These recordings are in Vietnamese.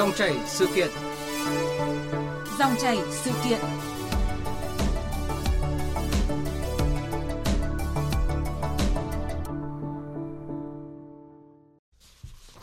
Dòng chảy sự kiện. Dòng chảy sự kiện.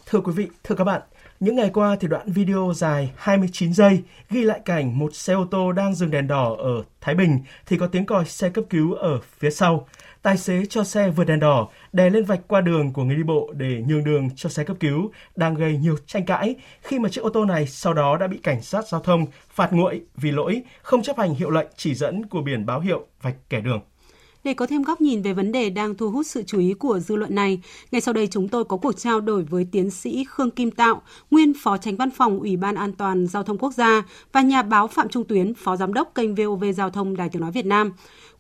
Thưa quý vị, thưa các bạn, những ngày qua thì đoạn video dài 29 giây ghi lại cảnh một xe ô tô đang dừng đèn đỏ ở Thái Bình thì có tiếng còi xe cấp cứu ở phía sau. Tài xế cho xe vượt đèn đỏ, đè lên vạch qua đường của người đi bộ để nhường đường cho xe cấp cứu, đang gây nhiều tranh cãi khi mà chiếc ô tô này sau đó đã bị cảnh sát giao thông phạt nguội vì lỗi không chấp hành hiệu lệnh chỉ dẫn của biển báo hiệu vạch kẻ đường. Để có thêm góc nhìn về vấn đề đang thu hút sự chú ý của dư luận này, ngay sau đây chúng tôi có cuộc trao đổi với tiến sĩ Khương Kim Tạo, nguyên Phó Tránh Văn phòng Ủy ban An toàn Giao thông Quốc gia và nhà báo Phạm Trung Tuyến, Phó Giám đốc kênh VOV Giao thông Đài Tiếng Nói Việt Nam.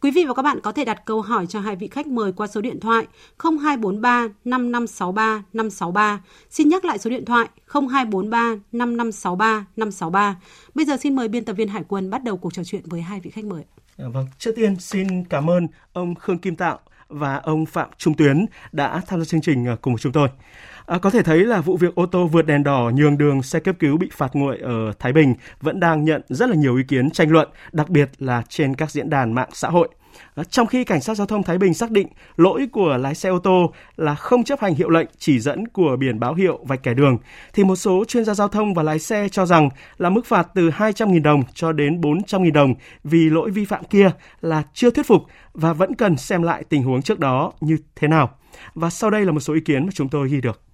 Quý vị và các bạn có thể đặt câu hỏi cho hai vị khách mời qua số điện thoại 0243 5563 563. Xin nhắc lại số điện thoại 0243 5563 563. Bây giờ xin mời biên tập viên Hải quân bắt đầu cuộc trò chuyện với hai vị khách mời. Vâng, trước tiên xin cảm ơn ông Khương Kim Tạo và ông Phạm Trung Tuyến đã tham gia chương trình à, cùng với chúng tôi. À, có thể thấy là vụ việc ô tô vượt đèn đỏ nhường đường xe cấp cứu bị phạt nguội ở Thái Bình vẫn đang nhận rất là nhiều ý kiến tranh luận, đặc biệt là trên các diễn đàn mạng xã hội. Trong khi cảnh sát giao thông Thái Bình xác định lỗi của lái xe ô tô là không chấp hành hiệu lệnh chỉ dẫn của biển báo hiệu vạch kẻ đường, thì một số chuyên gia giao thông và lái xe cho rằng là mức phạt từ 200.000 đồng cho đến 400.000 đồng vì lỗi vi phạm kia là chưa thuyết phục và vẫn cần xem lại tình huống trước đó như thế nào. Và sau đây là một số ý kiến mà chúng tôi ghi được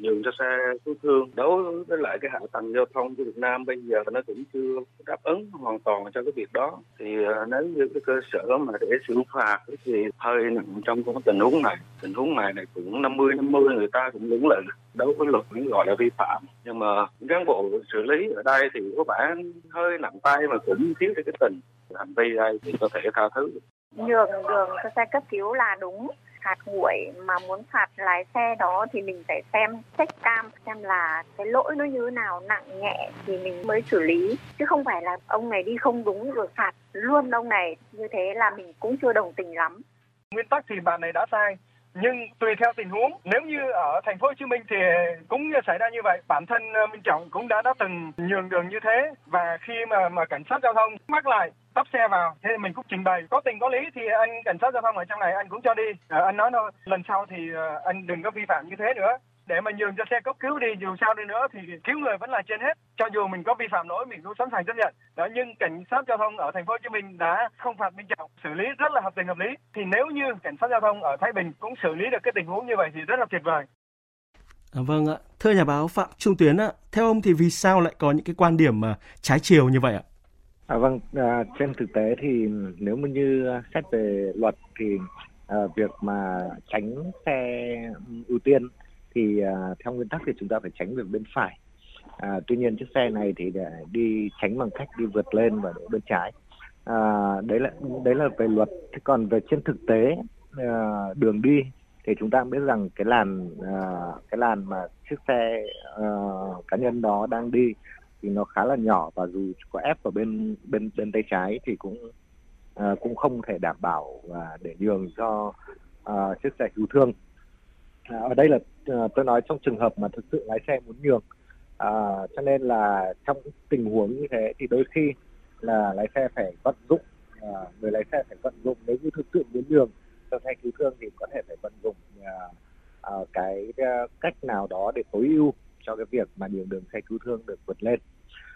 nhường cho xe cứu thương. Đối với lại cái hạ tầng giao thông của Việt Nam bây giờ nó cũng chưa đáp ứng hoàn toàn cho cái việc đó. Thì ờ, nếu như cái cơ sở mà để xử phạt thì hơi nặng trong cái tình huống này. Tình huống này này cũng 50 50 người ta cũng lưỡng lự đối với luật cũng gọi là vi phạm. Nhưng mà cán bộ xử lý ở đây thì có vẻ hơi nặng tay mà cũng thiếu cái tình. Hành vi đây thì có thể tha thứ nhường đường cho xe cấp cứu là đúng phạt nguội mà muốn phạt lái xe đó thì mình phải xem check cam, xem là cái lỗi nó như thế nào, nặng, nhẹ thì mình mới xử lý. Chứ không phải là ông này đi không đúng rồi phạt luôn ông này. Như thế là mình cũng chưa đồng tình lắm. Nguyên tắc thì bạn này đã sai, nhưng tùy theo tình huống. Nếu như ở thành phố Hồ Chí Minh thì cũng xảy ra như vậy, bản thân ờ, Minh Trọng cũng đã đã từng nhường đường như thế. Và khi mà mà cảnh sát giao thông mắc lại tấp xe vào thế mình cũng trình bày. Có tình có lý thì anh cảnh sát giao thông ở trong này anh cũng cho đi. À, anh nói thôi lần sau thì à, anh đừng có vi phạm như thế nữa. Để mà nhường cho xe cấp cứu đi dù sao đi nữa thì cứu người vẫn là trên hết. Cho dù mình có vi phạm lỗi mình cũng sẵn sàng chấp nhận. Đó nhưng cảnh sát giao thông ở thành phố Hồ Chí Minh đã không phạt Minh Trọng. Xử lý rất là hợp tình hợp lý. Thì nếu như cảnh sát giao thông ở Thái Bình cũng xử lý được cái tình huống như vậy thì rất là tuyệt vời. À, vâng ạ, thưa nhà báo Phạm Trung Tuyến ạ, theo ông thì vì sao lại có những cái quan điểm mà trái chiều như vậy ạ? À, vâng, à, trên thực tế thì nếu mà như xét về luật thì à, việc mà tránh xe ưu tiên thì à, theo nguyên tắc thì chúng ta phải tránh về bên phải. À, tuy nhiên chiếc xe này thì để đi tránh bằng cách đi vượt lên và đổ bên trái. À, đấy là đấy là về luật. Thế còn về trên thực tế à, đường đi thì chúng ta biết rằng cái làn à, cái làn mà chiếc xe à, cá nhân đó đang đi thì nó khá là nhỏ và dù có ép vào bên bên bên tay trái thì cũng uh, cũng không thể đảm bảo và để nhường cho uh, chiếc xe cứu thương. Uh, ở đây là uh, tôi nói trong trường hợp mà thực sự lái xe muốn nhường uh, cho nên là trong tình huống như thế thì đôi khi là lái xe phải vận dụng uh, người lái xe phải vận dụng. Nếu như thực sự muốn nhường cho xe cứu thương thì có thể phải vận dụng uh, uh, cái uh, cách nào đó để tối ưu cho cái việc mà đường đường xe cứu thương được vượt lên.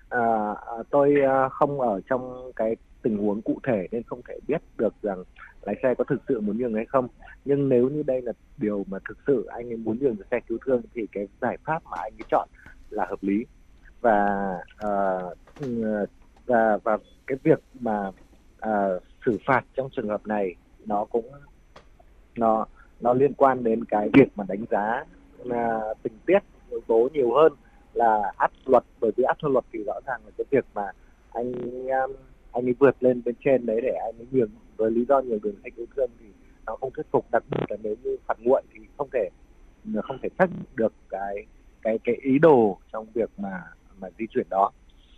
À, à tôi à, không ở trong cái tình huống cụ thể nên không thể biết được rằng lái xe có thực sự muốn nhường hay không. Nhưng nếu như đây là điều mà thực sự anh ấy muốn nhường xe cứu thương thì cái giải pháp mà anh ấy chọn là hợp lý. Và uh, và và cái việc mà uh, xử phạt trong trường hợp này nó cũng nó nó liên quan đến cái việc mà đánh giá uh, tình tiết yếu tố nhiều hơn là áp luật bởi vì áp luật thì rõ ràng là cái việc mà anh um, anh ấy vượt lên bên trên đấy để anh ấy nhường với lý do nhiều đường thanh yêu thương thì nó không thuyết phục. Đặc biệt là nếu như phạt nguội thì không thể không thể xác được cái cái cái ý đồ trong việc mà mà di chuyển đó.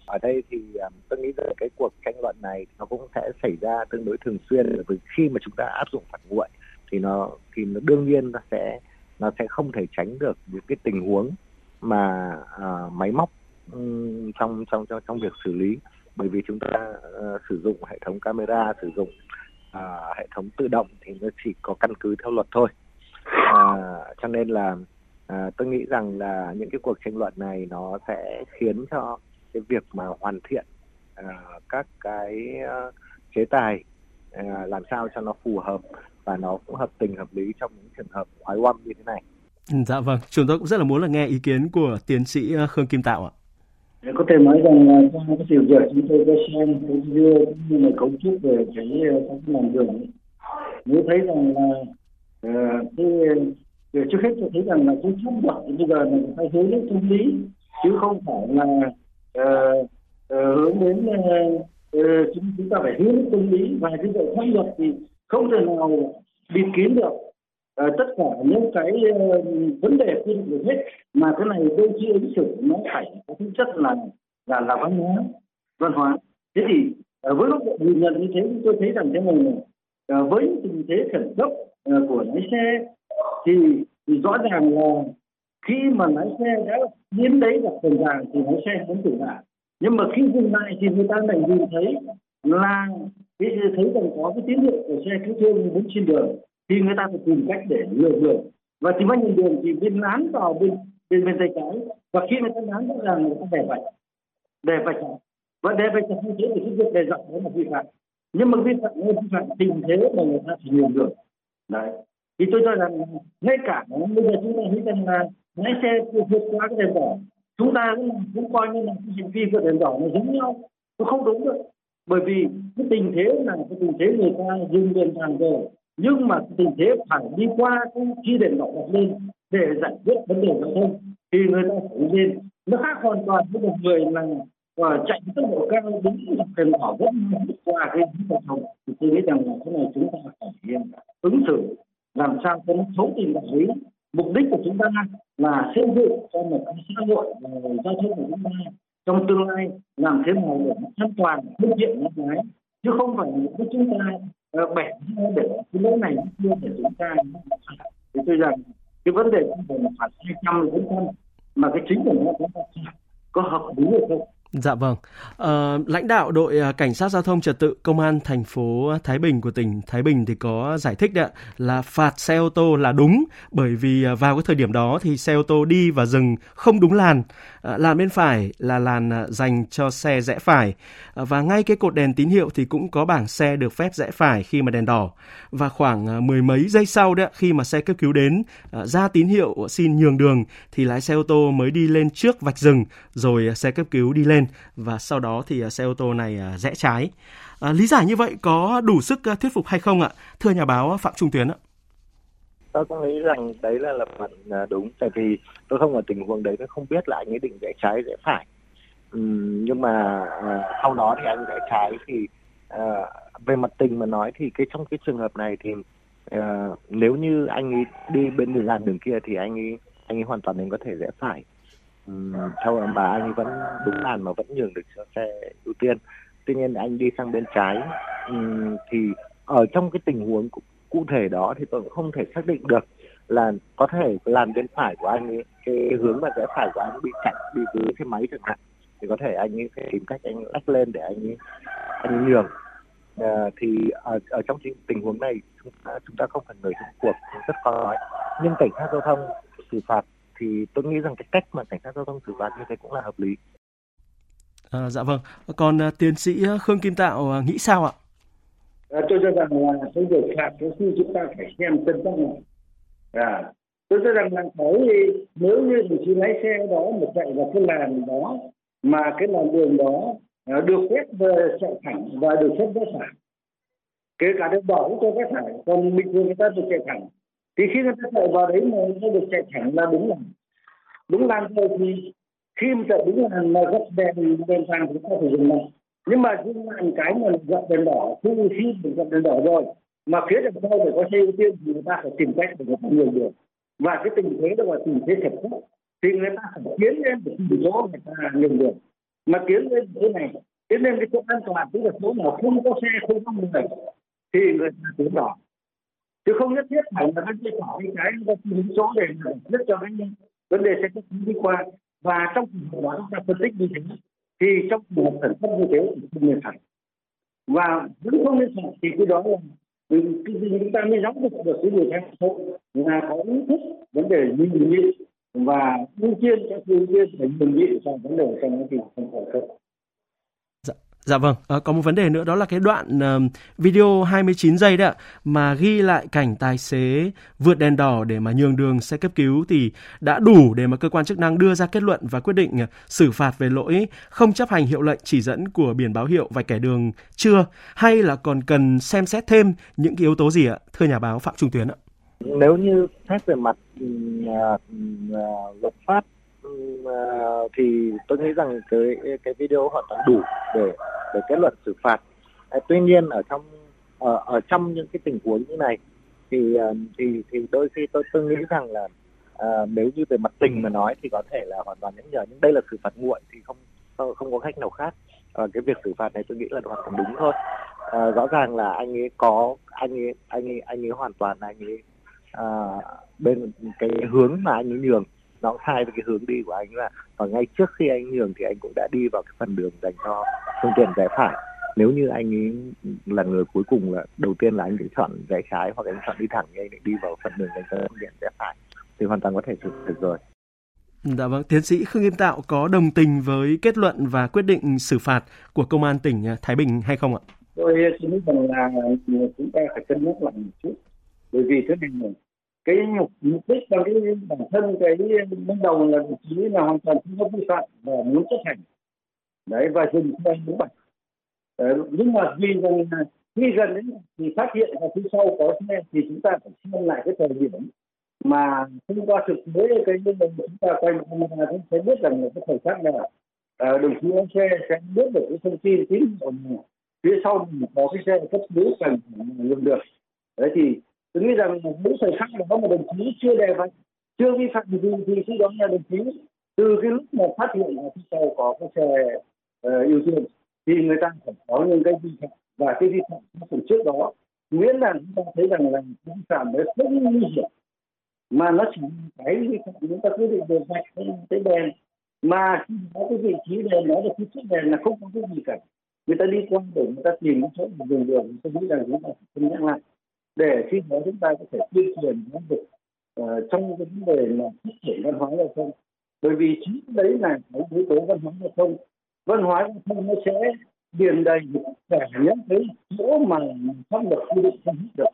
Ở đây thì um, tôi nghĩ rằng cái cuộc tranh luận này nó cũng sẽ xảy ra tương đối thường xuyên bởi vì khi mà chúng ta áp dụng phạt nguội thì nó thì nó đương nhiên nó sẽ nó sẽ không thể tránh được những cái tình huống mà uh, máy móc um, trong trong trong trong việc xử lý. Bởi vì chúng ta uh, sử dụng hệ thống camera sử dụng uh, hệ thống tự động thì nó chỉ có căn cứ theo luật thôi. Uh, cho nên là uh, tôi nghĩ rằng là những cái cuộc tranh luận này nó sẽ khiến cho cái việc mà hoàn thiện uh, các cái uh, chế tài uh, làm sao cho nó phù hợp và nó cũng hợp tình hợp lý trong những trường hợp oái oăm như thế này. Dạ vâng, chúng tôi cũng rất là muốn là nghe ý kiến của tiến sĩ Khương Kim Tạo ạ. Có thể nói rằng là trong cái sự việc chúng tôi có xem cái video cũng như là cấu trúc về cái các cái làn đường nếu thấy rằng là uh, cái trước hết tôi thấy rằng là cái pháp luật bây giờ là phải hướng đến công lý chứ không phải là uh, uh, hướng đến uh, chúng chúng ta phải hướng đến công lý và cái việc pháp luật thì không thể nào bịt kín được. Uh, tất cả những cái uh, vấn đề quy định được hết mà cái này đôi khi ứng xử nó phải có tính chất là là là văn hóa văn hóa. Thế thì uh, với góc độ nhìn nhận như thế tôi thấy rằng thế này này uh, với tình thế khẩn cấp uh, của lái xe thì, thì rõ ràng là khi mà lái xe đã đến đấy gặp tình trạng thì lái xe vẫn tử nạn nhưng mà khi dừng lại thì người ta lại nhìn thấy là cái thấy rằng có cái tín hiệu của xe cứu thương muốn trên đường thì người ta phải tìm cách để lừa đường và thì mới nhìn đường thì bên lán vào bên bên bên tay trái. Và khi người ta lán rõ ràng người ta đè vạch. Đè vạch và đè vạch như thế thì cái việc đề dọc đó là vi phạm. Nhưng mà vi phạm nó vi phạm tình thế mà người ta chỉ nhường đường đấy. Thì tôi cho rằng ngay cả bây giờ chúng ta thấy rằng là lái xe vượt qua cái đèn đỏ chúng ta cũng, cũng coi như là cái hành vi vượt đèn đỏ nó giống nhau. Nó không đúng được bởi vì cái tình thế là cái tình thế người ta dừng đèn vàng rồi, nhưng mà tình thế phải đi qua cái chi đèn đỏ bật lên để giải quyết vấn đề giao thông, thì người ta phải lên. Nó khác hoàn toàn với một người là và chạy tốc độ cao đứng đèn đỏ vẫn qua cái giao thông. Thì tôi nghĩ rằng là cái này chúng ta phải ứng xử, làm sao cho nó thấu tình đạt lý. Mục đích của chúng ta là xây dựng cho một cái xã hội giao thông của chúng ta trong tương lai, làm thế nào để an toàn tiết kiệm nhân cái chứ không phải là chúng ta ờ, bẻ để cái lỗi này kia để chúng ta thì tôi rằng cái vấn đề không phải là phạt hai trăm bốn trăm mà cái chính của nó có hợp lý hay không. Dạ vâng. À, lãnh đạo đội à, cảnh sát giao thông trật tự công an thành phố Thái Bình của tỉnh Thái Bình thì có giải thích đấy là phạt xe ô tô là đúng bởi vì à, vào cái thời điểm đó thì xe ô tô đi và dừng không đúng làn. À, làn bên phải là làn à, dành cho xe rẽ phải à, và ngay cái cột đèn tín hiệu thì cũng có bảng xe được phép rẽ phải khi mà đèn đỏ và khoảng mười mấy giây sau đấy khi mà xe cấp cứu đến à, ra tín hiệu xin nhường đường thì lái xe ô tô mới đi lên trước vạch dừng rồi xe cấp cứu đi lên và sau đó thì à, xe ô tô này à, rẽ trái. À, lý giải như vậy có đủ sức à, thuyết phục hay không ạ? Thưa nhà báo Phạm Trung Tuyến ạ. Tôi cũng nghĩ rằng đấy là lập mặt đúng, tại vì tôi không ở tình huống đấy tôi không biết là anh ấy định rẽ trái rẽ phải. Ừ, nhưng mà à, sau đó thì anh rẽ trái thì à, về mặt tình mà nói thì cái trong cái trường hợp này thì à, nếu như anh ấy đi bên đường làn đường kia thì anh ấy anh ấy hoàn toàn mình có thể rẽ phải theo bà anh vẫn đúng làn mà vẫn nhường được cho xe ưu tiên. Tuy nhiên anh đi sang bên trái thì ở trong cái tình huống cụ thể đó thì tôi cũng không thể xác định được là có thể làn bên phải của anh ấy cái hướng mà rẽ phải của anh bị chặn bị vướng xe máy chẳng hạn thì có thể anh ấy phải tìm cách anh lách lên để anh ấy anh ấy nhường. À, thì ở, ở trong tình huống này chúng ta, chúng ta không phải người trong cuộc rất khó nói. Nhưng cảnh sát giao thông xử phạt thì tôi nghĩ rằng cái cách mà cảnh sát giao thông xử phạt như thế cũng là hợp lý. À, dạ vâng. Còn uh, tiến sĩ Khương Kim Tạo uh, nghĩ sao ạ? À, tôi cho rằng là cái việc phạt cái khi chúng ta phải xem chân tâm này. À, tôi cho rằng là phải nếu như đồng chí lái xe đó mà chạy vào cái làn đó mà cái làn đường đó à, được phép về chạy thẳng và được phép rẽ phải kể cả đèn đỏ cũng cho phép phải còn bình thường người ta được chạy thẳng thì khi người ta chạy vào đấy mà người ta được chạy thẳng là đúng làn đúng làn rồi thì khi mà chạy đúng làn mà gấp đèn đèn vàng thì ta phải dừng lại. Nhưng mà những làn cái mà gặp đèn đỏ, khi khi mình gặp đèn đỏ rồi, mà phía đằng sau phải có xe ưu tiên thì người ta phải tìm cách để người ta nhường đường. Và cái tình thế đó là tình thế thật cấp thì người ta phải tiến lên để tìm chỗ người ta nhường đường. Mà tiến lên thế này, tiến lên cái chỗ an toàn, tức là chỗ nào không có xe, không có người, thì người ta tiến đỏ chứ không nhất thiết phải là cái phải cái cái cái chỗ để rất cho cái vấn đề sẽ cấp đi qua. Và trong trường hợp đó chúng ta phân tích như thế, thì trong trường hợp khẩn cấp như thế thì không nên phạt và vẫn không nên phạt thì cái đó là chúng ta mới giáo dục được cái người tham gia là có ý thức vấn đề nhường nhịn và ưu tiên cho ưu tiên phải nhường nhịn trong vấn đề trong cái tình không khẩn cấp Dạ vâng, à, có một vấn đề nữa đó là cái đoạn uh, video 29 giây đấy ạ, mà ghi lại cảnh tài xế vượt đèn đỏ để mà nhường đường xe cấp cứu thì đã đủ để mà cơ quan chức năng đưa ra kết luận và quyết định uh, xử phạt về lỗi không chấp hành hiệu lệnh chỉ dẫn của biển báo hiệu vạch kẻ đường chưa hay là còn cần xem xét thêm những cái yếu tố gì ạ? Thưa nhà báo Phạm Trung Tuyến ạ. Nếu như xét về mặt uh, uh, luật pháp thì tôi nghĩ rằng cái cái video hoàn toàn đủ để để kết luận xử phạt. À, tuy nhiên ở trong ở, ở trong những cái tình huống như này thì ờ, thì thì đôi khi tôi tôi nghĩ rằng là à, nếu như về mặt tình mà nói thì có thể là hoàn toàn nhắc nhở. Nhưng đây là xử phạt nguội thì không không có cách nào khác. À, cái việc xử phạt này tôi nghĩ là hoàn toàn đúng thôi. À, rõ ràng là anh ấy có anh ấy anh ấy anh ấy hoàn toàn anh ấy à, bên cái hướng mà anh ấy nhường nó sai với cái hướng đi của anh là và ngay trước khi anh nhường thì anh cũng đã đi vào cái phần đường dành cho phương tiện rẽ phải nếu như anh ấy là người cuối cùng là đầu tiên là anh sẽ chọn rẽ trái hoặc anh chọn đi thẳng thì anh lại đi vào phần đường dành cho phương tiện rẽ phải thì hoàn toàn có thể xử được rồi Dạ vâng, tiến sĩ Khương Kim Tạo có đồng tình với kết luận và quyết định xử phạt của công an tỉnh Thái Bình hay không ạ? Tôi xin nghĩ rằng là chúng ta phải cân nhắc lại một chút. Bởi vì thế này cái mục mục đích trong cái bản thân cái ban đầu là đồng chí là hoàn toàn không có vi phạm và muốn chấp hành. Đấy và dừng xe đúng vậy nhưng mà vì rằng khi gần đến thì phát hiện là phía sau có xe thì chúng ta phải xem lại cái thời điểm mà thông qua thực tế cái chúng ta quay camera chúng sẽ biết rằng là cái thời khắc là à, đồng chí lái xe sẽ biết được cái thông tin tín hiệu phía sau có cái xe cấp cứu cần dừng được. Đấy thì tôi nghĩ rằng những thời khắc có một đồng chí chưa đề vào chưa vi phạm gì thì khi đó là đồng chí. Từ cái lúc mà phát hiện là phía sau có cái xe uh, ưu tiên thì người ta phải có những cái vi phạm. Và cái vi phạm từ trước đó miễn là chúng ta thấy rằng là vi phạm nó không nguy hiểm. Mà nó chỉ cái vi phạm chúng ta quyết định được vạch cái đèn. Mà khi có cái vị trí đèn nó được phía trước đèn là không có cái gì cả. Người ta đi qua để người ta tìm cái chỗ đường đường tôi nghĩ rằng chúng ta phải cân nhắc lại để khi đó chúng ta có thể tuyên truyền giáo dục uh, trong cái vấn đề là phát triển văn hóa giao thông. Bởi vì chính đấy là cái yếu tố văn hóa giao thông. Văn hóa giao thông nó sẽ điền đầy cả những cái chỗ mà pháp luật quy định không hết được.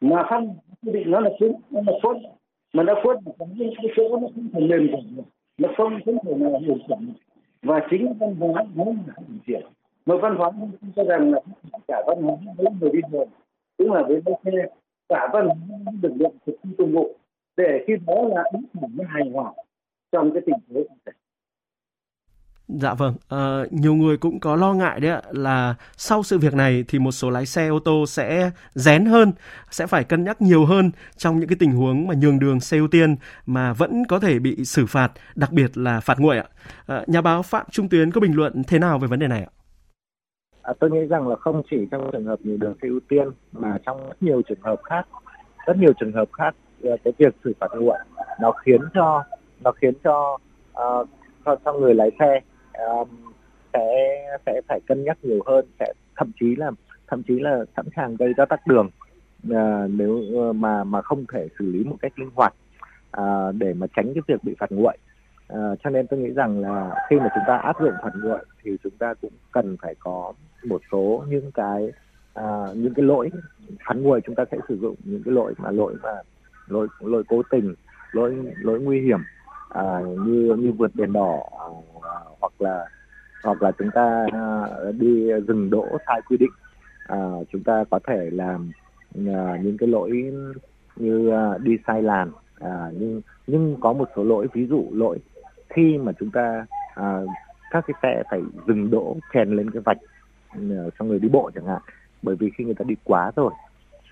Mà pháp quy định nó là cứng nó là khuất. Mà nó khuất có những cái chỗ nó không thể mềm được. Nó không không thể nào điều chỉnh và chính văn hóa nó là phát triển mà văn hóa chúng ta rằng là cả văn hóa với người đi đường cũng là với lái xe cả văn lực lượng thực thi công vụ để khi đó là ứng xử hài hòa trong cái tình thế Dạ vâng, à, nhiều người cũng có lo ngại đấy ạ là sau sự việc này thì một số lái xe ô tô sẽ rén hơn, sẽ phải cân nhắc nhiều hơn trong những cái tình huống mà nhường đường xe ưu tiên mà vẫn có thể bị xử phạt, đặc biệt là phạt nguội ạ. À, nhà báo Phạm Trung Tuyến có bình luận thế nào về vấn đề này ạ? À, tôi nghĩ rằng là không chỉ trong trường hợp nhiều đường xe ưu tiên mà trong rất nhiều trường hợp khác, rất nhiều trường hợp khác ờ, cái việc xử phạt nguội nó khiến cho nó khiến cho uh, cho, cho người lái xe um, sẽ sẽ phải cân nhắc nhiều hơn, sẽ thậm chí là thậm chí là sẵn sàng gây ra tắc đường uh, nếu mà mà không thể xử lý một cách linh hoạt uh, để mà tránh cái việc bị phạt nguội. Ờ, cho nên tôi nghĩ rằng là khi mà chúng ta áp dụng phạt nguội thì chúng ta cũng cần phải có một số những cái à, những cái lỗi. Phạt nguội chúng ta sẽ sử dụng những cái lỗi mà lỗi mà lỗi lỗi cố tình lỗi lỗi nguy hiểm à, như như vượt đèn đỏ à, hoặc là hoặc là chúng ta à, đi dừng đỗ sai quy định. À, chúng ta có thể làm à, những cái lỗi như à, đi sai làn à, nhưng nhưng có một số lỗi ví dụ lỗi khi mà chúng ta à, các cái xe phải dừng đỗ chèn lên cái vạch ừ, cho người đi bộ chẳng hạn bởi vì khi người ta đi quá rồi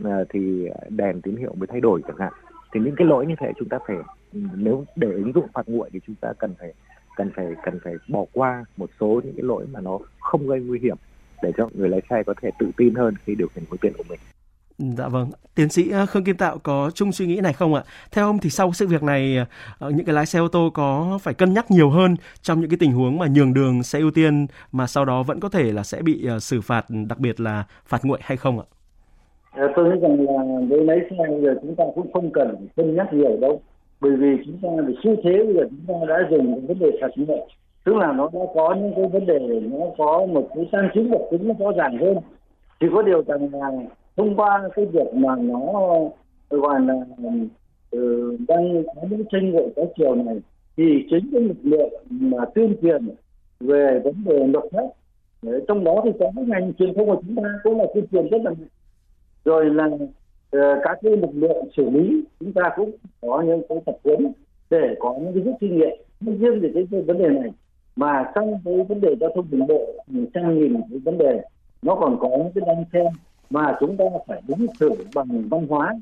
à, thì đèn tín hiệu mới thay đổi chẳng hạn thì những cái lỗi như thế chúng ta phải ừ, nếu để ứng dụng phạt nguội thì chúng ta cần phải cần phải cần phải bỏ qua một số những cái lỗi mà nó không gây nguy hiểm để cho người lái xe có thể tự tin hơn khi điều khiển phương tiện của mình. Dạ vâng, tiến sĩ ờ, Khương Kim Tạo có chung suy nghĩ này không ạ? Theo ông thì sau sự việc này ờ, những cái lái xe ô tô có phải cân nhắc nhiều hơn trong những cái tình huống mà nhường đường xe ưu tiên mà sau đó vẫn có thể là sẽ bị ờ, xử phạt đặc biệt là phạt nguội hay không ạ? Tôi nghĩ rằng là với lái xe bây giờ chúng ta cũng không cần cân nhắc nhiều đâu. Bởi vì chúng ta về xu thế bây giờ chúng ta đã dùng vấn đề phạt nguội tức là nó đã có những cái vấn đề nó có một cái sang chứng vật chứng nó rõ ràng hơn chỉ có điều rằng là thông qua cái việc mà nó gọi là ừ, đang có những tranh luận cái chiều này thì chính cái lực lượng mà tuyên truyền về vấn đề luật pháp trong đó thì có cái ngành truyền thông của chúng ta cũng là tuyên truyền rất là rồi là uh, các cái lực lượng xử lý chúng ta cũng có những cái tập huấn để có những cái rút kinh nghiệm. Nhưng riêng về cái vấn đề này mà trong cái vấn đề giao thông đường bộ sang nhìn cái vấn đề nó còn có những cái đăng xe mà chúng ta phải ứng xử bằng văn hóa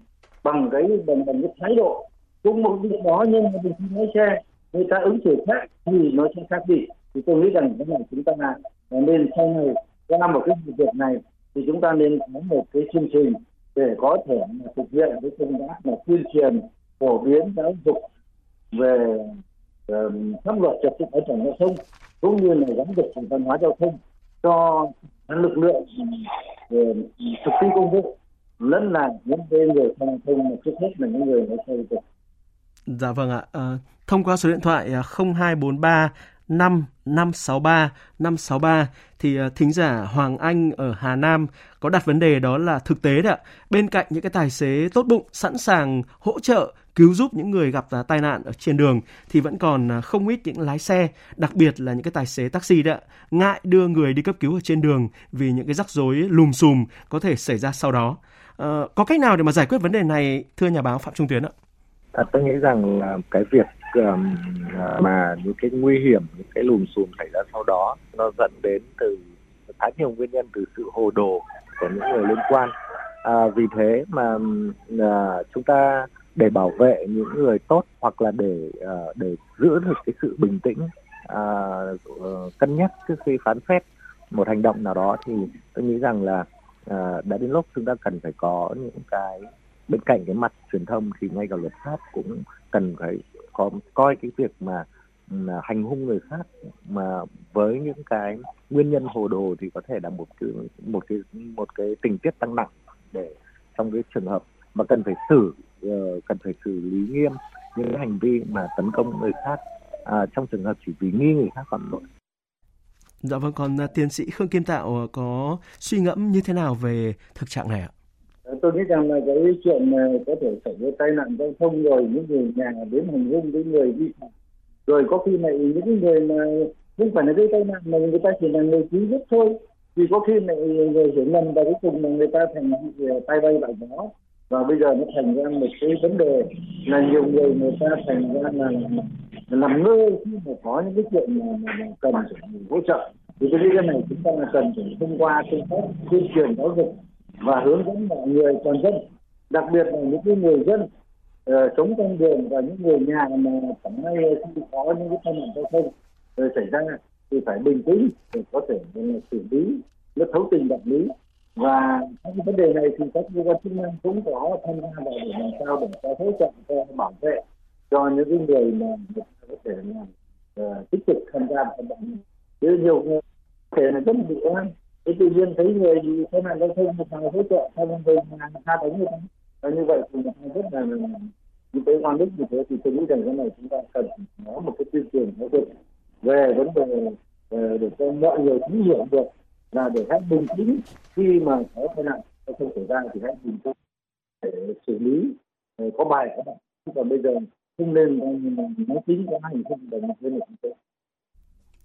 bằng cái bằng, bằng cái thái độ. Cũng một việc đó nhưng mà mình lái xe người ta ứng xử khác thì nó sẽ khác đi. Thì tôi nghĩ rằng cái này chúng ta nên sau này qua một cái việc này thì chúng ta nên có một cái chương trình để có thể mà thực hiện cái công tác mà tuyên truyền phổ biến giáo dục về uh, pháp luật trật tự an toàn giao thông cũng như là giáo dục văn hóa giao thông cho lực lượng ừ, thực thi công vụ lẫn là những cái người tham thông mà trước hết là những người lái xe Dạ vâng ạ. À, thông qua số điện thoại ờ, 0243 5 563 563 thì ờ, thính giả Hoàng Anh ở Hà Nam có đặt vấn đề đó là thực tế đấy ạ. Bên cạnh những cái tài xế tốt bụng sẵn sàng hỗ trợ cứu giúp những người gặp à, tai nạn ở trên đường thì vẫn còn à, không ít những lái xe, đặc biệt là những cái tài xế taxi đấy ạ, ngại đưa người đi cấp cứu ở trên đường vì những cái rắc rối lùm xùm có thể xảy ra sau đó. À, có cách nào để mà giải quyết vấn đề này thưa nhà báo Phạm Trung Tuyến ạ? À, tôi nghĩ rằng là cái việc um, mà những cái nguy hiểm những cái lùm xùm xảy ra sau đó nó dẫn đến từ khá nhiều nguyên nhân từ sự hồ đồ của những người liên quan. À, vì thế mà à, chúng ta để bảo vệ những người tốt hoặc là để à, để giữ được cái sự bình tĩnh à, ờ, cân nhắc trước khi phán xét một hành động nào đó thì tôi nghĩ rằng là à, đã đến lúc chúng ta cần phải có những cái bên cạnh cái mặt truyền thông thì ngay cả luật pháp cũng cần phải có coi cái việc mà ừ, hành hung người khác mà với những cái nguyên nhân hồ đồ thì có thể là một cái một cái một cái tình tiết tăng nặng để trong cái trường hợp mà cần phải xử uh, cần phải xử lý nghiêm những cái hành vi mà tấn công người khác uh, trong trường hợp chỉ vì nghi người khác phạm tội. Dạ vâng, còn uh, tiến sĩ Khương Kim Tạo ờ, có suy ngẫm như thế nào về thực trạng này ạ? Ờ, tôi nghĩ rằng là cái chuyện ờ, có thể xảy ra tai nạn giao thông rồi những người nhà đến hành hung với người vi phạm rồi có khi này những người mà không phải là gây tai nạn mà người ta chỉ là người cứu giúp thôi thì có khi này người hiểu lầm và cuối cùng là người ta thành ờ, tay bay bại gió. Và bây giờ nó thành ra một cái vấn đề là nhiều người người ta thành ra là, làm ngơ khi mà có những cái chuyện mà, mà, mà cần phải hỗ trợ. Thì tôi nghĩ cái này chúng ta là cần phải thông qua công tác tuyên truyền giáo dục và hướng dẫn mọi người toàn dân đặc biệt là những cái người dân ờ, uh, sống trong đường và những người nhà mà chẳng may khi có những cái tai nạn giao thông uh, xảy ra thì phải bình tĩnh để có thể uh, xử lý nó thấu tình đạt lý. Và các vấn đề này thì các cơ quan chức năng cũng có tham gia vào để làm sao để có hỗ trợ cho bảo vệ cho những cái người mà có thể là uh, tích cực tham gia vào động. Chứ nhiều người có thể là rất là bị oan thế tự nhiên thấy người thì thế nạn giao thêm một thằng hỗ trợ theo người mà tha đánh người và như vậy thì rất là những cái oan đức như thế thì tôi nghĩ rằng cái này chúng ta cần có một cái tuyên truyền nó được về vấn đề để cho mọi người cũng hiểu được là để hãy bình tĩnh khi mà có tai nạn giao thông xảy ra thì hãy bình tĩnh để xử lý có bài có bạn, còn bây giờ không nên nói tính có hành không đồng với là chúng tôi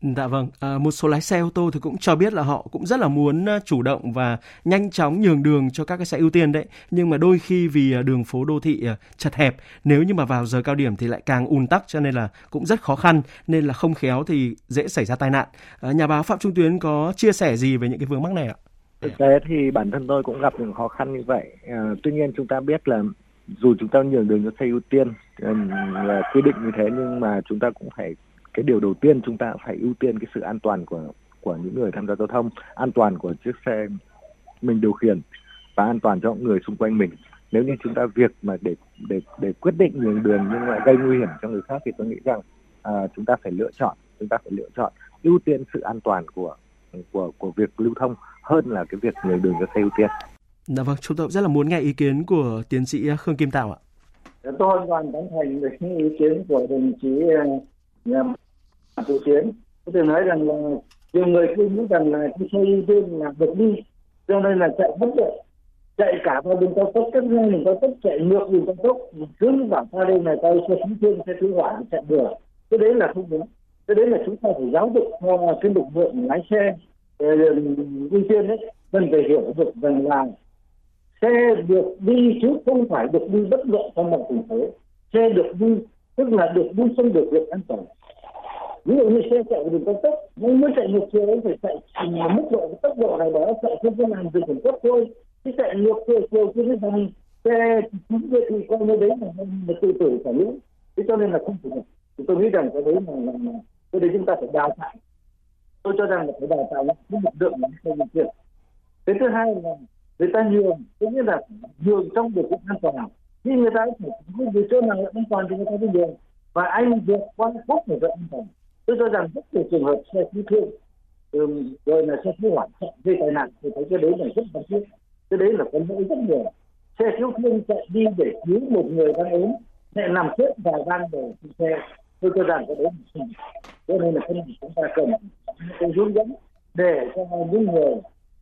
Dạ vâng, à, một số lái xe ô tô thì cũng cho biết là họ cũng rất là muốn ờ, chủ động và nhanh chóng nhường đường cho các cái xe ưu tiên đấy. Nhưng mà đôi khi vì ờ, đường phố đô thị chật hẹp, nếu như mà vào giờ cao điểm thì lại càng ùn tắc cho nên là cũng rất khó khăn nên là không khéo thì dễ xảy ra tai nạn. À, nhà báo Phạm Trung Tuyến có chia sẻ gì về những cái vướng mắc này ạ? Thực tế thì bản thân tôi cũng gặp những khó khăn như vậy. À, tuy nhiên chúng ta biết là dù chúng ta nhường đường cho xe ưu tiên là quy định như thế nhưng mà chúng ta cũng phải cái điều đầu tiên chúng ta phải ưu tiên cái sự an toàn của của những người tham gia giao thông an toàn của chiếc xe mình điều khiển và an toàn cho người xung quanh mình nếu như chúng ta việc mà để để để quyết định nhường đường nhưng lại gây nguy hiểm cho người khác thì tôi nghĩ rằng à, chúng ta phải lựa chọn chúng ta phải lựa chọn ưu tiên sự an toàn của của của việc lưu thông hơn là cái việc nhường đường cho xe ưu tiên. Dạ vâng, chúng tôi rất là muốn nghe ý kiến của tiến sĩ Khương Kim Tạo ạ. Tôi hoàn toàn tán thành về những ý kiến của đồng chí nhà thủ tiến. Có thể nói rằng là nhiều người cứ nghĩ rằng là cái xe ưu tiên là được đi, cho nên là chạy bất lợi. Chạy cả vào đường cao tốc các ngay đường cao tốc chạy ngược đường cao tốc cứ bảo qua đây này tao xe cứu thương xe cứu hỏa chạy được. Cái đấy là không đúng. Cái đấy là chúng ta phải giáo dục cho cái lực lượng lái xe ờ, ưu tiên đấy cần phải hiểu được rằng là xe được đi chứ không phải được đi bất luận trong một thành phố xe được đi tức là được đi trong được lượng an toàn. Ví dụ như xe chạy đường cao tốc nhưng mới chạy ngược chiều phải chạy mức độ tốc độ này đó chạy không có làm dừng khẩn cấp thôi. Chứ chạy ngược chiều chiều cái này xe chúng tôi thì coi như đấy là một tư tưởng phản ứng. Thế cho nên là không phù hợp. Thì tôi nghĩ rằng cái đấy là, là, là cái đấy chúng ta phải đào tạo. Tôi cho rằng là phải đào tạo những lực lượng này sao việc cái thứ hai là người ta nhường cũng như là nhường trong điều kiện an toàn khi người ta phải vì chỗ nào an toàn thì người ta đi đường và anh vượt qua khúc người ta an toàn. Tôi cho rằng rất nhiều trường hợp xe cứu thương rồi là xe cứu hỏa gây tai nạn thì thấy cái đấy là rất cần thiết cái đấy là cần lỗi rất nhiều. Xe cứu thương chạy đi để cứu một người đang ốm sẽ nằm chết vài ban để xe. Tôi cho rằng cái đấy là cần cho nên là cái này chúng ta cần cái hướng dẫn để cho những người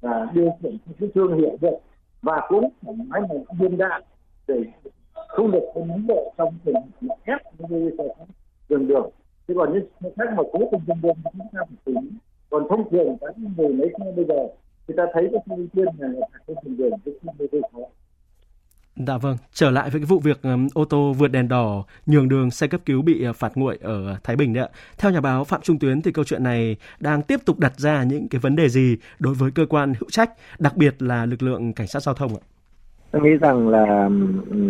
à, điều khiển cứu thương hiểu được. Và cũng phải nói là viên đạn để không được không nóng độ trong trường hợp ép như xe đường đường chứ còn những khác mà cố tình dừng đường chúng ta phải xử lý còn thông thường các người lấy xe bây giờ người ta thấy cái ưu tiên này là phải dừng đường chứ không được khó Dạ vâng, trở lại với cái vụ việc um, ô tô vượt đèn đỏ nhường đường xe cấp cứu bị uh, phạt nguội ở Thái Bình đấy ạ. Theo nhà báo Phạm Trung Tuyến thì câu chuyện này đang tiếp tục đặt ra những cái vấn đề gì đối với cơ quan hữu trách, đặc biệt là lực lượng cảnh sát giao thông ạ? Tôi nghĩ rằng là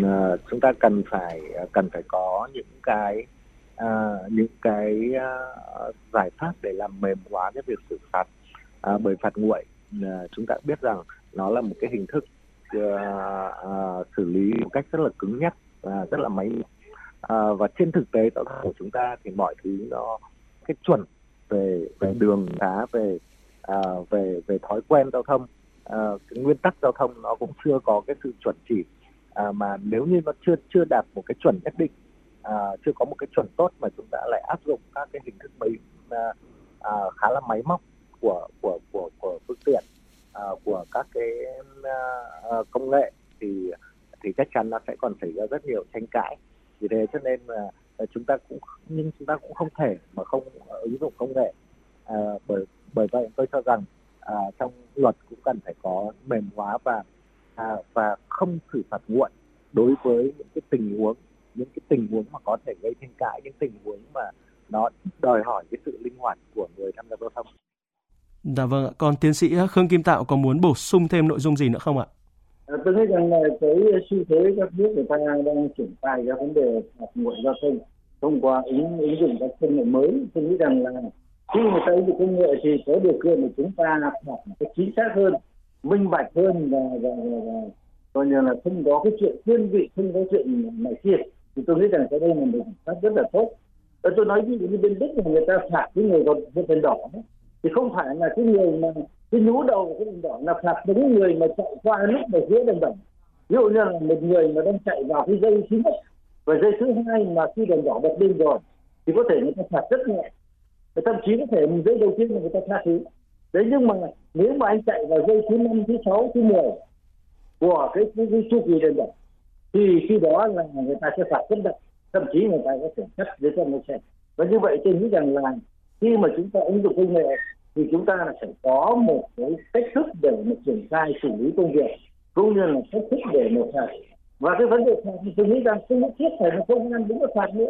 ờ, chúng ta cần phải ờ, cần phải có những cái uh, những cái uh, giải pháp để làm mềm hóa cái việc xử phạt uh, bởi phạt nguội. Uh, chúng ta biết rằng nó là một cái hình thức uh, uh, xử lý một cách rất là cứng nhắc và rất là máy uh, và trên thực tế giao thông của chúng ta thì mọi thứ nó cái chuẩn về về đường đá về uh, về về thói quen giao thông uh, cái nguyên tắc giao thông nó cũng chưa có cái sự chuẩn chỉ. Uh, mà nếu như nó chưa chưa đạt một cái chuẩn nhất định uh, chưa có một cái chuẩn tốt mà chúng ta lại áp dụng các cái hình thức mấy uh, uh, khá là máy móc của của của của phương tiện uh, của các cái uh, công nghệ thì thì chắc chắn nó sẽ còn xảy ra rất nhiều tranh cãi. Vì thế cho nên là uh, chúng ta cũng nhưng chúng ta cũng không thể mà không ứng dụng công nghệ. Uh, bởi bởi vậy tôi cho rằng uh, trong luật cũng cần phải có mềm hóa và uh, và không xử phạt nguội đối với những cái tình huống những cái tình huống mà có thể gây tranh cãi những tình huống mà nó đòi hỏi cái sự linh hoạt của người tham gia giao thông Dạ vâng ạ. Còn tiến sĩ Khương Kim Tạo có muốn bổ sung thêm nội dung gì nữa không ạ? À, tôi nghĩ rằng là cái xu thế các nước người ta đang triển khai các vấn đề phạt nguội giao thông thông qua ứng ứng dụng các công nghệ mới. Tôi nghĩ rằng là khi mà ta ứng dụng công nghệ thì có điều kiện để chúng ta phạt một cái chính xác hơn, minh bạch hơn và và, và, và coi như là không có cái chuyện thiên vị, không có chuyện này kia. Thì tôi nghĩ rằng cái đây là một pháp rất là tốt. Tôi nói ví dụ như bên Đức là người ta phạt cái người còn vượt đỏ đó thì không phải là cái người mà cái nhú đầu của cái đèn đỏ là phạt đúng người mà chạy qua lúc mà giữa đèn đỏ ví dụ như là một người mà đang chạy vào cái dây thứ nhất và dây thứ hai mà khi đèn đỏ bật lên rồi thì có thể người ta phạt rất nhẹ và thậm chí có thể một dây đầu tiên là người ta tha thứ. Đấy nhưng mà nếu mà anh chạy vào dây thứ năm thứ sáu thứ mười của cái, cái, cái chu kỳ đền đỏ thì khi đó là người ta sẽ phạt rất nặng thậm chí người ta có thể cắt giấy phép lái xe. Và như vậy tôi nghĩ rằng là khi mà chúng ta ứng dụng công nghệ thì chúng ta là phải có một cái cách thức để mà triển khai xử lý công việc cũng như là cách thức để mà phạt. Và cái vấn đề phạt thì tôi nghĩ rằng không nhất thiết phải là công an đứng ở phạt nữa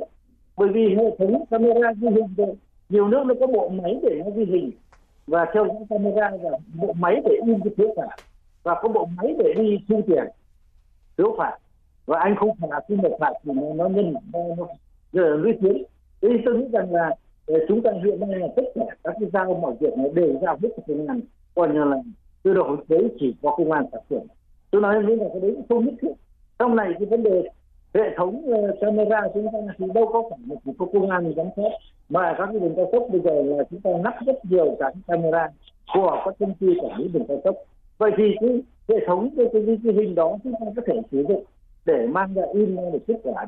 bởi vì hệ thống camera ghi hình rồi nhiều nước nó có bộ máy để nó ghi hình. Và theo dõi camera và bộ máy để in cái phiếu phạt và có bộ máy để đi thu tiền phiếu phạt. Và anh không phạt khi một phạt thì nó nó nhân nó, nó, giờ ghi tiến thế tôi nghĩ rằng là ờ, chúng ta hiện nay là tất cả các cái giao mọi việc này đều giao hết cho công an coi như là từ đầu tới chỉ có công an thực hiện tôi nói như là cái đấy không nhất thiết. Trong này cái vấn đề hệ thống ờ, camera chúng ta thì đâu có phải một có công an giám sát mà các cái đường cao tốc bây giờ là chúng ta lắp rất nhiều các camera của các công ty quản lý đường cao tốc. Vậy thì cái hệ thống cái cái, cái hình đó chúng ta có thể sử dụng để mang ra in ra được kết quả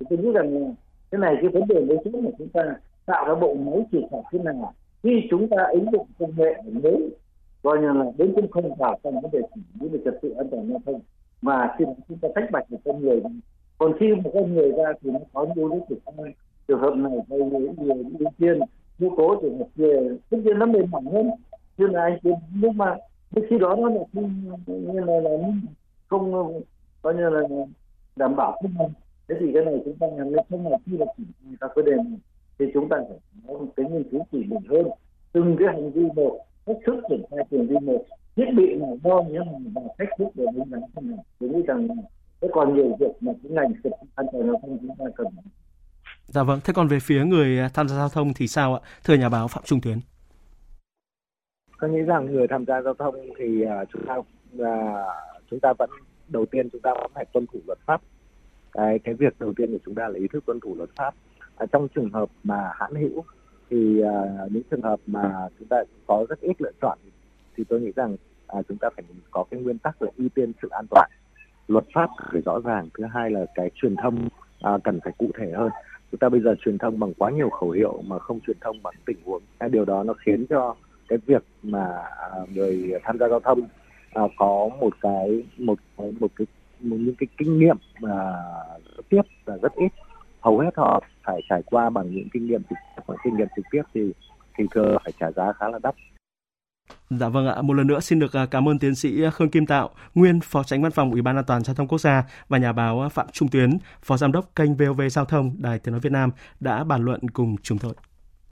thì tôi nghĩ rằng cái này cái vấn đề mấu chính là chúng ta tạo ra bộ máy chỉ phạt thế nào. Khi chúng ta ứng dụng công nghệ mới coi như là đến cũng không vào trong vấn đề xử lý về trật tự an toàn giao thông mà khi chúng ta tách bạch được con người còn khi một con người ra thì nó có nhiều đối tượng trường hợp này hay người ưu tiên nhu cố trường hợp kia tất nhiên nó mềm mỏng hơn. Nhưng là anh nhưng mà khi đó nó là không như là, là không coi như là đảm bảo không thế thì cái này chúng ta làm nên không là khi là chỉ các vấn đề này thì chúng ta phải có một cái nghiên cứu tỉ mỉ hơn. Từng cái hành vi một cách thức triển khai từng vi một thiết bị nào đo như nào và cách thức để đánh giá thế nào tôi nghĩ rằng sẽ còn nhiều việc mà cái ngành trật an toàn giao thông chúng ta cần Dạ vâng, thế còn về phía người tham gia giao thông thì sao ạ? Thưa nhà báo Phạm Trung Tuyến. Tôi nghĩ rằng người tham gia giao thông thì uh, chúng ta uh, chúng ta vẫn đầu tiên chúng ta vẫn phải tuân thủ luật pháp. Cái cái việc đầu tiên của chúng ta là ý thức tuân thủ luật pháp. À, trong trường hợp mà hãn hữu thì uh, những trường hợp mà chúng ta có rất ít lựa chọn thì tôi nghĩ rằng uh, chúng ta phải có cái nguyên tắc là ưu tiên sự an toàn luật pháp phải rõ ràng thứ hai là cái truyền thông à, cần phải cụ thể hơn. Chúng ta bây giờ truyền thông bằng quá nhiều khẩu hiệu mà không truyền thông bằng tình huống. Cái điều đó nó khiến cho cái việc mà à, người tham gia giao thông à, có một cái một một cái một những cái kinh nghiệm mà tiếp là rất ít. Hầu hết họ phải trải qua bằng những kinh nghiệm trực tiếp kinh nghiệm trực tiếp thì thì thường phải trả giá khá là đắt. Dạ vâng ạ, một lần nữa xin được à, cảm ơn tiến sĩ à, Khương Kim Tạo, nguyên Phó Tránh Văn phòng Ủy ban An toàn giao thông quốc gia và nhà báo à, Phạm Trung Tuyến, Phó Giám đốc kênh VOV Giao thông Đài Tiếng nói Việt Nam đã bàn luận cùng chúng tôi.